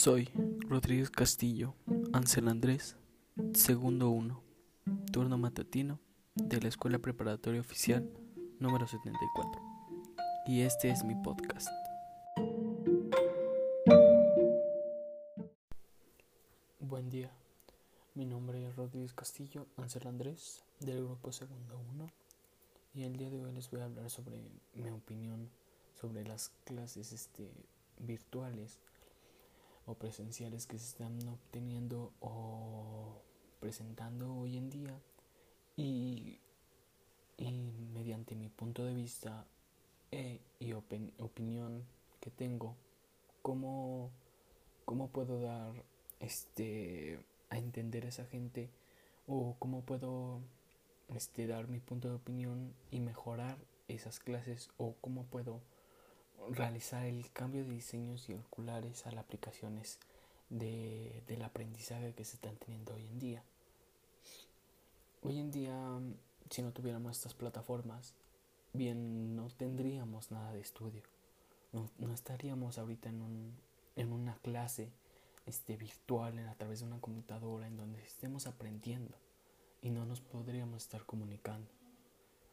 Soy Rodríguez Castillo, Ansel Andrés, segundo 1, turno matutino de la Escuela Preparatoria Oficial número 74. Y este es mi podcast. Buen día, mi nombre es Rodríguez Castillo, Ansel Andrés, del grupo segundo 1. Y el día de hoy les voy a hablar sobre mi opinión sobre las clases este, virtuales o presenciales que se están obteniendo o presentando hoy en día. Y, mediante mi punto de vista e, y opinión que tengo cómo, cómo puedo dar este a entender a esa gente o cómo puedo este dar mi punto de opinión y mejorar esas clases o cómo puedo realizar el cambio de diseños circulares a las aplicaciones de, del aprendizaje que se están teniendo hoy en día. Hoy en día, si no tuviéramos estas plataformas, bien no tendríamos nada de estudio. No, estaríamos ahorita en, un, en una clase este, virtual a través de una computadora en donde estemos aprendiendo y no nos podríamos estar comunicando.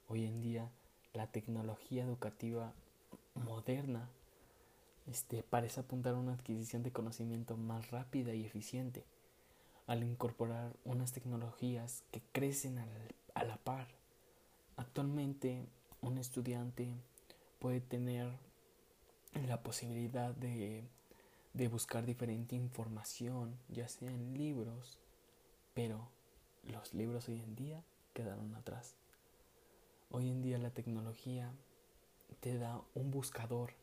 Hoy en día la tecnología educativa moderna este, parece apuntar a una adquisición de conocimiento más rápida y eficiente al incorporar unas tecnologías que crecen a la par. Actualmente un estudiante puede tener la posibilidad de, de buscar diferente información, ya sea en libros, pero los libros hoy en día quedaron atrás. Hoy en día la tecnología te da un buscador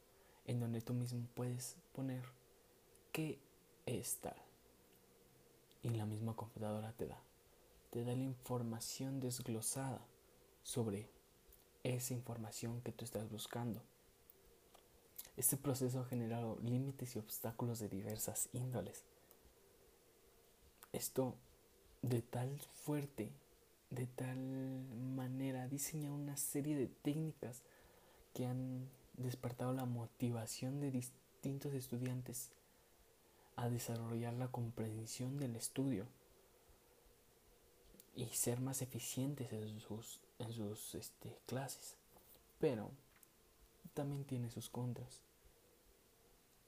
en donde tú mismo puedes poner qué es tal. Y la misma computadora te da. Te da la información desglosada sobre esa información que tú estás buscando. Este proceso ha generado límites y obstáculos de diversas índoles. Esto de tal fuerte, de tal manera, diseña una serie de técnicas que han despertado la motivación de distintos estudiantes a desarrollar la comprensión del estudio y ser más eficientes en sus, en sus este, clases. Pero también tiene sus contras.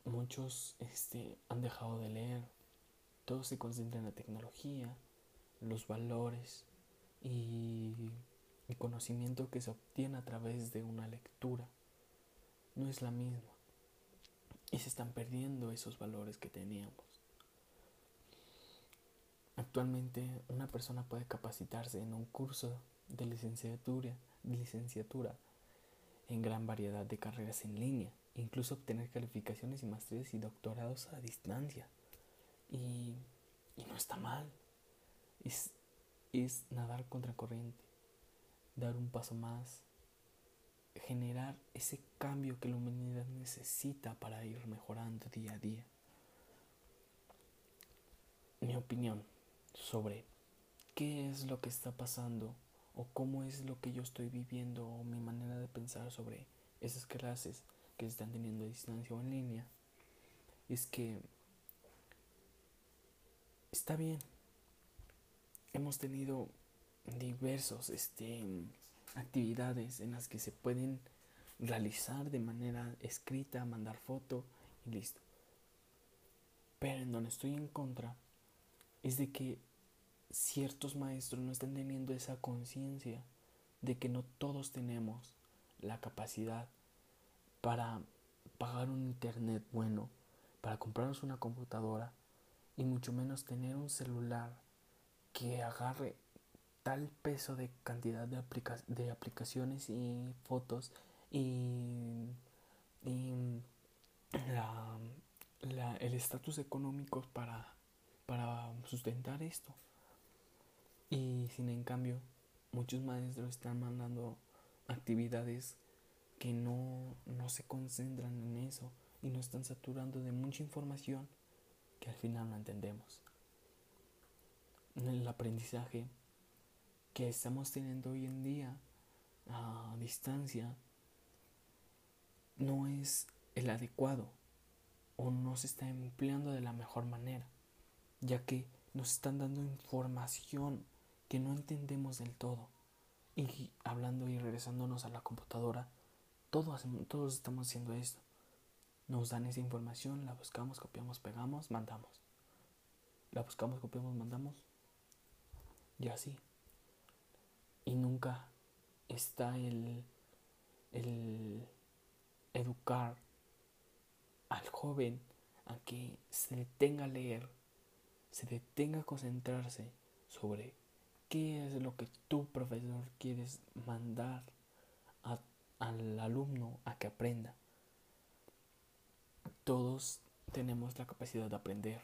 Muchos este, han dejado de leer, todos se concentran en la tecnología, los valores y el conocimiento que se obtiene a través de una lectura no es la misma y se están perdiendo esos valores que teníamos. Actualmente una persona puede capacitarse en un curso de licenciatura, licenciatura en gran variedad de carreras en línea, incluso obtener calificaciones y maestrías y doctorados a distancia. Y, y no está mal. Es, es nadar contra corriente dar un paso más, generar ese cambio que la humanidad necesita para ir mejorando día a día. Mi opinión sobre qué es lo que está pasando o cómo es lo que yo estoy viviendo o mi manera de pensar sobre esas clases que se están teniendo a distancia o en línea es que está bien. Hemos tenido diversos este, actividades en las que se pueden realizar de manera escrita, mandar foto y listo. Pero en donde estoy en contra es de que ciertos maestros no están teniendo esa conciencia de que no todos tenemos la capacidad para pagar un internet bueno, para comprarnos una computadora y mucho menos tener un celular que agarre tal peso de cantidad de, de aplicaciones y fotos y, el estatus económico para, para sustentar esto. Y sin en cambio, muchos maestros están mandando actividades que no, no se concentran en eso y nos están saturando de mucha información que al final no entendemos. El aprendizaje que estamos teniendo hoy en día a distancia no es el adecuado. o no se está empleando de la mejor manera, ya que nos están dando información que no entendemos del todo. Y hablando y regresándonos a la computadora, todos, todos estamos haciendo esto. Nos dan esa información, la buscamos, copiamos, pegamos, mandamos. La buscamos, copiamos, mandamos. Y así. Y nunca está el, el educar al joven a que se detenga a leer, se detenga a concentrarse sobre qué es lo que tu profesor quieres mandar al alumno a que aprenda. Todos tenemos la capacidad de aprender,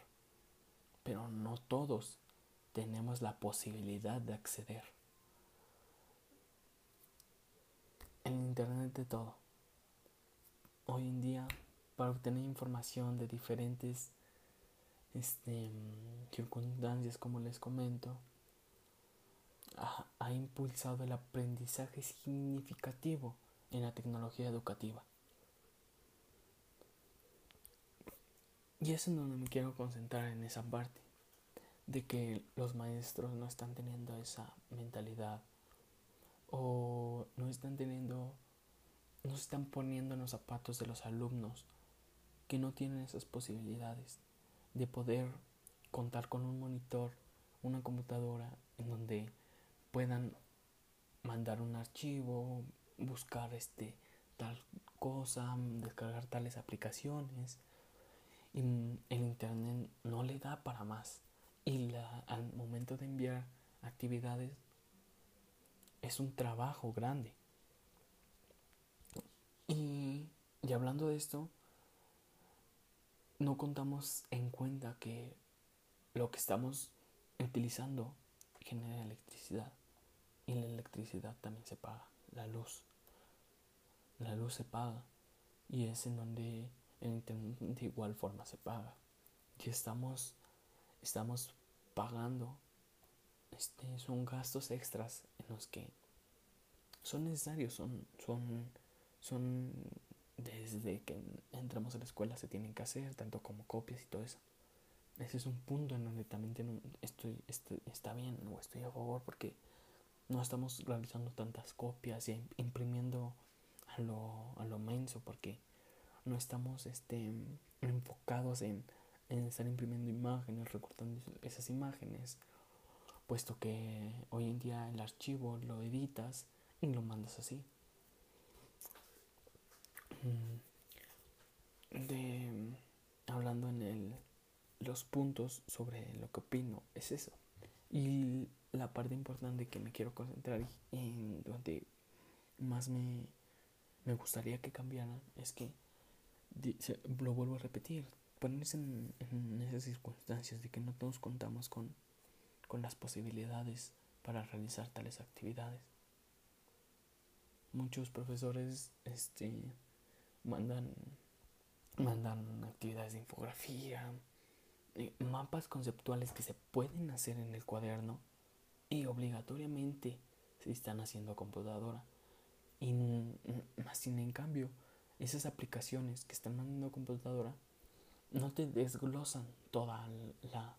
pero no todos tenemos la posibilidad de acceder. En Internet de todo. Hoy en día, para obtener información de diferentes este, circunstancias, como les comento, ha, impulsado el aprendizaje significativo en la tecnología educativa. Y es en donde me quiero concentrar en esa parte, de que los maestros no están teniendo esa mentalidad o no están teniendo, no están poniendo en los zapatos de los alumnos que no tienen esas posibilidades de poder contar con un monitor, una computadora en donde puedan mandar un archivo, buscar este tal cosa, descargar tales aplicaciones. Y el internet no le da para más. Y al momento de enviar actividades es un trabajo grande. Y, y hablando de esto, no contamos en cuenta que lo que estamos utilizando genera electricidad. Y la electricidad también se paga, la luz. La luz se paga y es en donde de igual forma se paga. Y estamos, estamos pagando, este, son gastos extras en los que son necesarios, son, son, son desde que entramos a la escuela se tienen que hacer, tanto como copias y todo eso. Ese es un punto en donde también estoy, estoy, está bien o estoy a favor porque no estamos realizando tantas copias y imprimiendo a lo, a lo menso porque no estamos este, enfocados en, en estar imprimiendo imágenes, recortando esas imágenes, puesto que hoy en día el archivo lo editas y lo mandas así. Mm. De, hablando en el, los puntos sobre lo que opino, es eso. Y la parte importante que me quiero concentrar en donde más me, me gustaría que cambiaran es que lo vuelvo a repetir ponerse en, en, esas circunstancias de que no todos contamos con, con las posibilidades para realizar tales actividades muchos profesores este mandan mandan actividades de infografía eh, mapas conceptuales que se pueden hacer en el cuaderno y obligatoriamente se están haciendo a computadora. Y más sin en cambio, esas aplicaciones que están mandando a computadora no te desglosan toda la,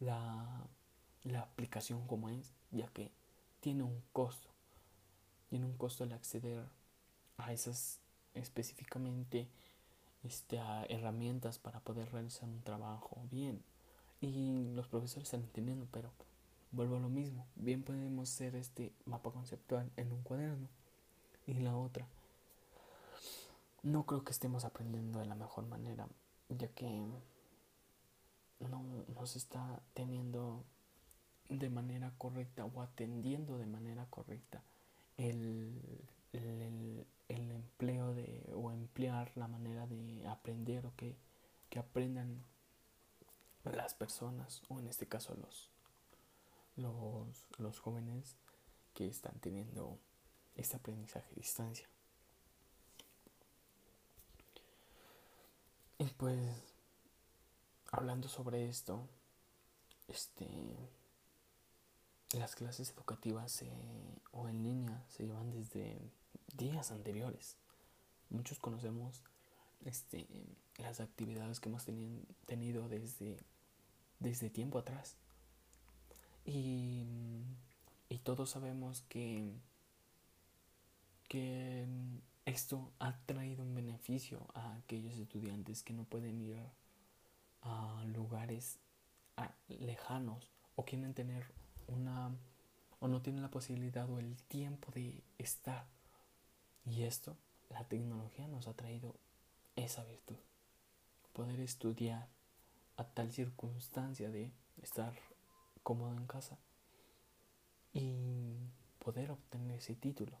la, la aplicación como es, ya que tiene un costo. Tiene un costo el acceder a esas específicamente este, herramientas para poder realizar un trabajo bien. Y los profesores están entendiendo, pero vuelvo a lo mismo. Bien podemos hacer este mapa conceptual en un cuaderno. Y la otra, no creo que estemos aprendiendo de la mejor manera, ya que no, nos está teniendo de manera correcta o atendiendo de manera correcta el, el, el, empleo de o emplear la manera de aprender o que, que aprendan las personas o en este caso los los, los jóvenes que están teniendo este aprendizaje a distancia. Y pues, hablando sobre esto, este, las clases educativas o en línea se llevan desde días anteriores. Muchos conocemos este, las actividades que hemos tenido desde, desde tiempo atrás. Y, y todos sabemos que, que esto ha traído un beneficio a aquellos estudiantes que no pueden ir a lugares lejanos o quieren tener una o no tienen la posibilidad o el tiempo de estar. Y esto, la tecnología nos ha traído esa virtud. Poder estudiar a tal circunstancia de estar cómodo en casa y poder obtener ese título.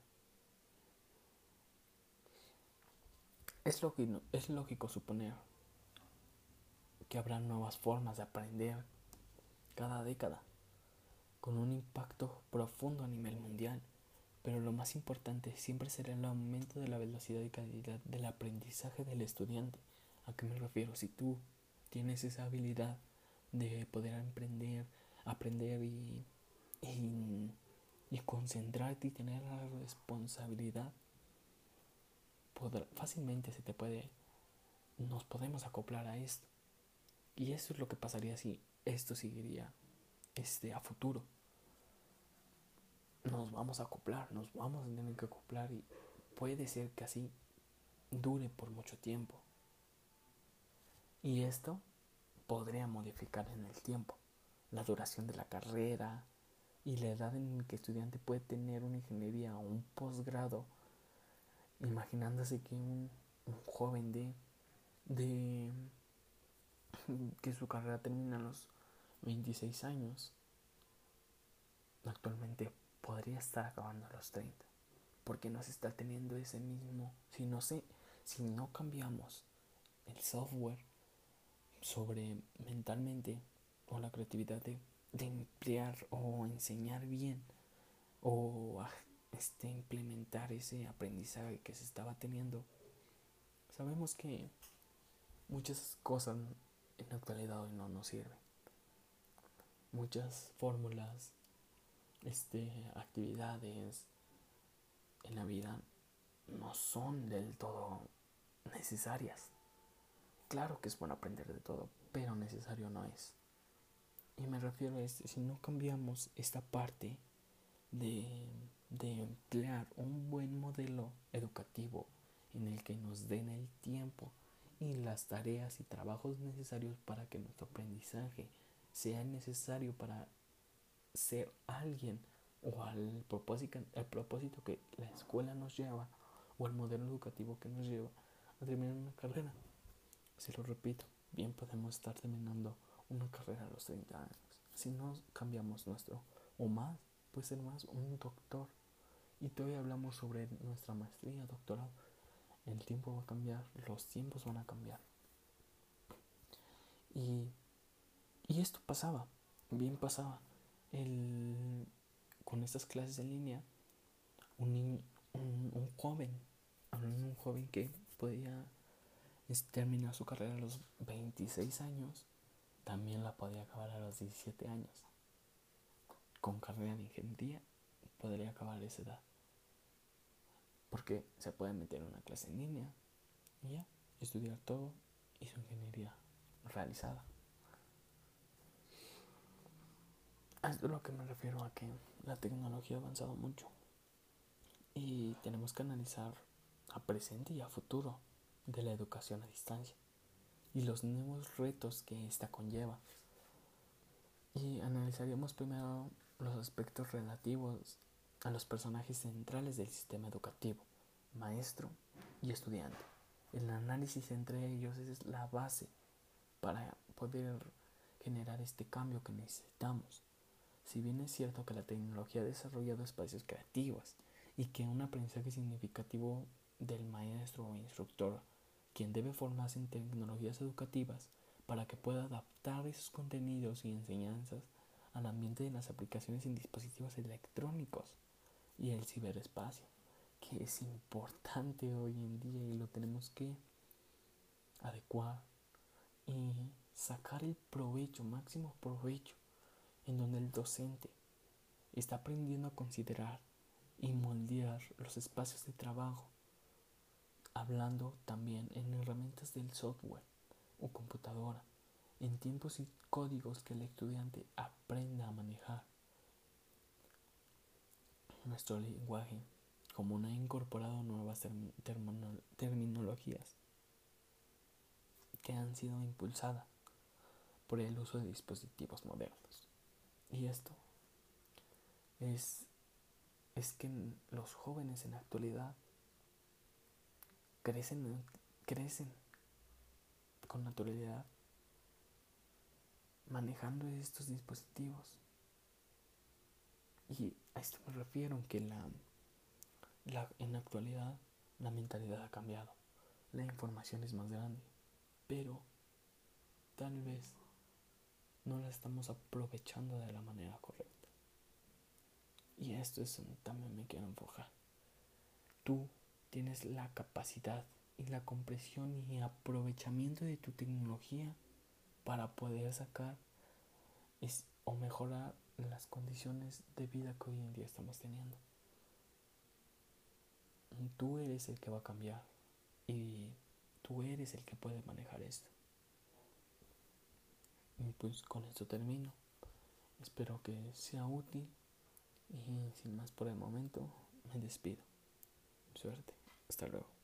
Es lógico, es lógico suponer que habrá nuevas formas de aprender cada década, con un impacto profundo a nivel mundial, pero lo más importante siempre será el aumento de la velocidad y calidad del aprendizaje del estudiante. ¿A qué me refiero? Si tú tienes esa habilidad de poder emprender, aprender y, y, concentrarte y tener la responsabilidad fácilmente se te puede, nos podemos acoplar a esto. Y eso es lo que pasaría si esto seguiría este, a futuro. Nos vamos a acoplar, nos vamos a tener que acoplar y puede ser que así dure por mucho tiempo. Y esto podría modificar en el tiempo la duración de la carrera y la edad en que el estudiante puede tener una ingeniería o un posgrado imaginándose que un, joven de, de que su carrera termina a los 26 años, actualmente podría estar acabando los 30, porque no se está teniendo ese mismo, si no si no cambiamos el software sobre mentalmente o la creatividad de, de emplear o enseñar bien o este, implementar ese aprendizaje que se estaba teniendo, sabemos que muchas cosas en la actualidad hoy no nos sirven. Muchas fórmulas, este, actividades en la vida no son del todo necesarias. Claro que es bueno aprender de todo, pero necesario no es. Y me refiero a esto, si no cambiamos esta parte de de emplear un buen modelo educativo en el que nos den el tiempo y las tareas y trabajos necesarios para que nuestro aprendizaje sea necesario para ser alguien o al propósito, al propósito que la escuela nos lleva o el modelo educativo que nos lleva a terminar una carrera. Se lo repito, bien podemos estar terminando una carrera a los 30 años. Si no cambiamos nuestro, o más, puede ser más un doctor y todavía hablamos sobre nuestra maestría, doctorado. El tiempo va a cambiar, los tiempos van a cambiar. Y, y esto pasaba, bien pasaba. El, con estas clases en línea, un, un, un joven, un joven que podía terminar su carrera a los 26 años, también la podía acabar a los 17 años. Con carrera de ingeniería podría acabar a esa edad. Porque se puede meter una clase en línea y ya, estudiar todo y su ingeniería realizada. esto es lo que me refiero a que la tecnología ha avanzado mucho y tenemos que analizar a presente y a futuro de la educación a distancia y los nuevos retos que ésta conlleva. Y analizaríamos primero los aspectos relativos a los personajes centrales del sistema educativo, maestro y estudiante. El análisis entre ellos es la base para poder generar este cambio que necesitamos. Si bien es cierto que la tecnología ha desarrollado espacios creativos y que un aprendizaje significativo del maestro o instructor, quien debe formarse en tecnologías educativas para que pueda adaptar esos contenidos y enseñanzas al ambiente de las aplicaciones en dispositivos electrónicos y el ciberespacio, que es importante hoy en día y lo tenemos que adecuar y sacar el provecho, máximo provecho, en donde el docente está aprendiendo a considerar y moldear los espacios de trabajo, hablando también en herramientas el software o computadora en tiempos y códigos que el estudiante aprenda a manejar. Nuestro lenguaje, como no ha incorporado nuevas terminologías que han sido impulsadas por el uso de dispositivos modernos. Y esto es, es que los jóvenes en la actualidad crecen, crecen con naturalidad manejando estos dispositivos. Y a esto me refiero que la, la, en la actualidad la mentalidad ha cambiado. La información es más grande, pero tal vez no la estamos aprovechando de la manera correcta. Y esto es también me quiero enfocar. Tú tienes la capacidad y la compresión y aprovechamiento de tu tecnología para poder sacar o mejorar las condiciones de vida que hoy en día estamos teniendo. Tú eres el que va a cambiar y tú eres el que puede manejar esto. Y pues con esto termino. Espero que sea útil y sin más por el momento me despido. Suerte. Hasta luego.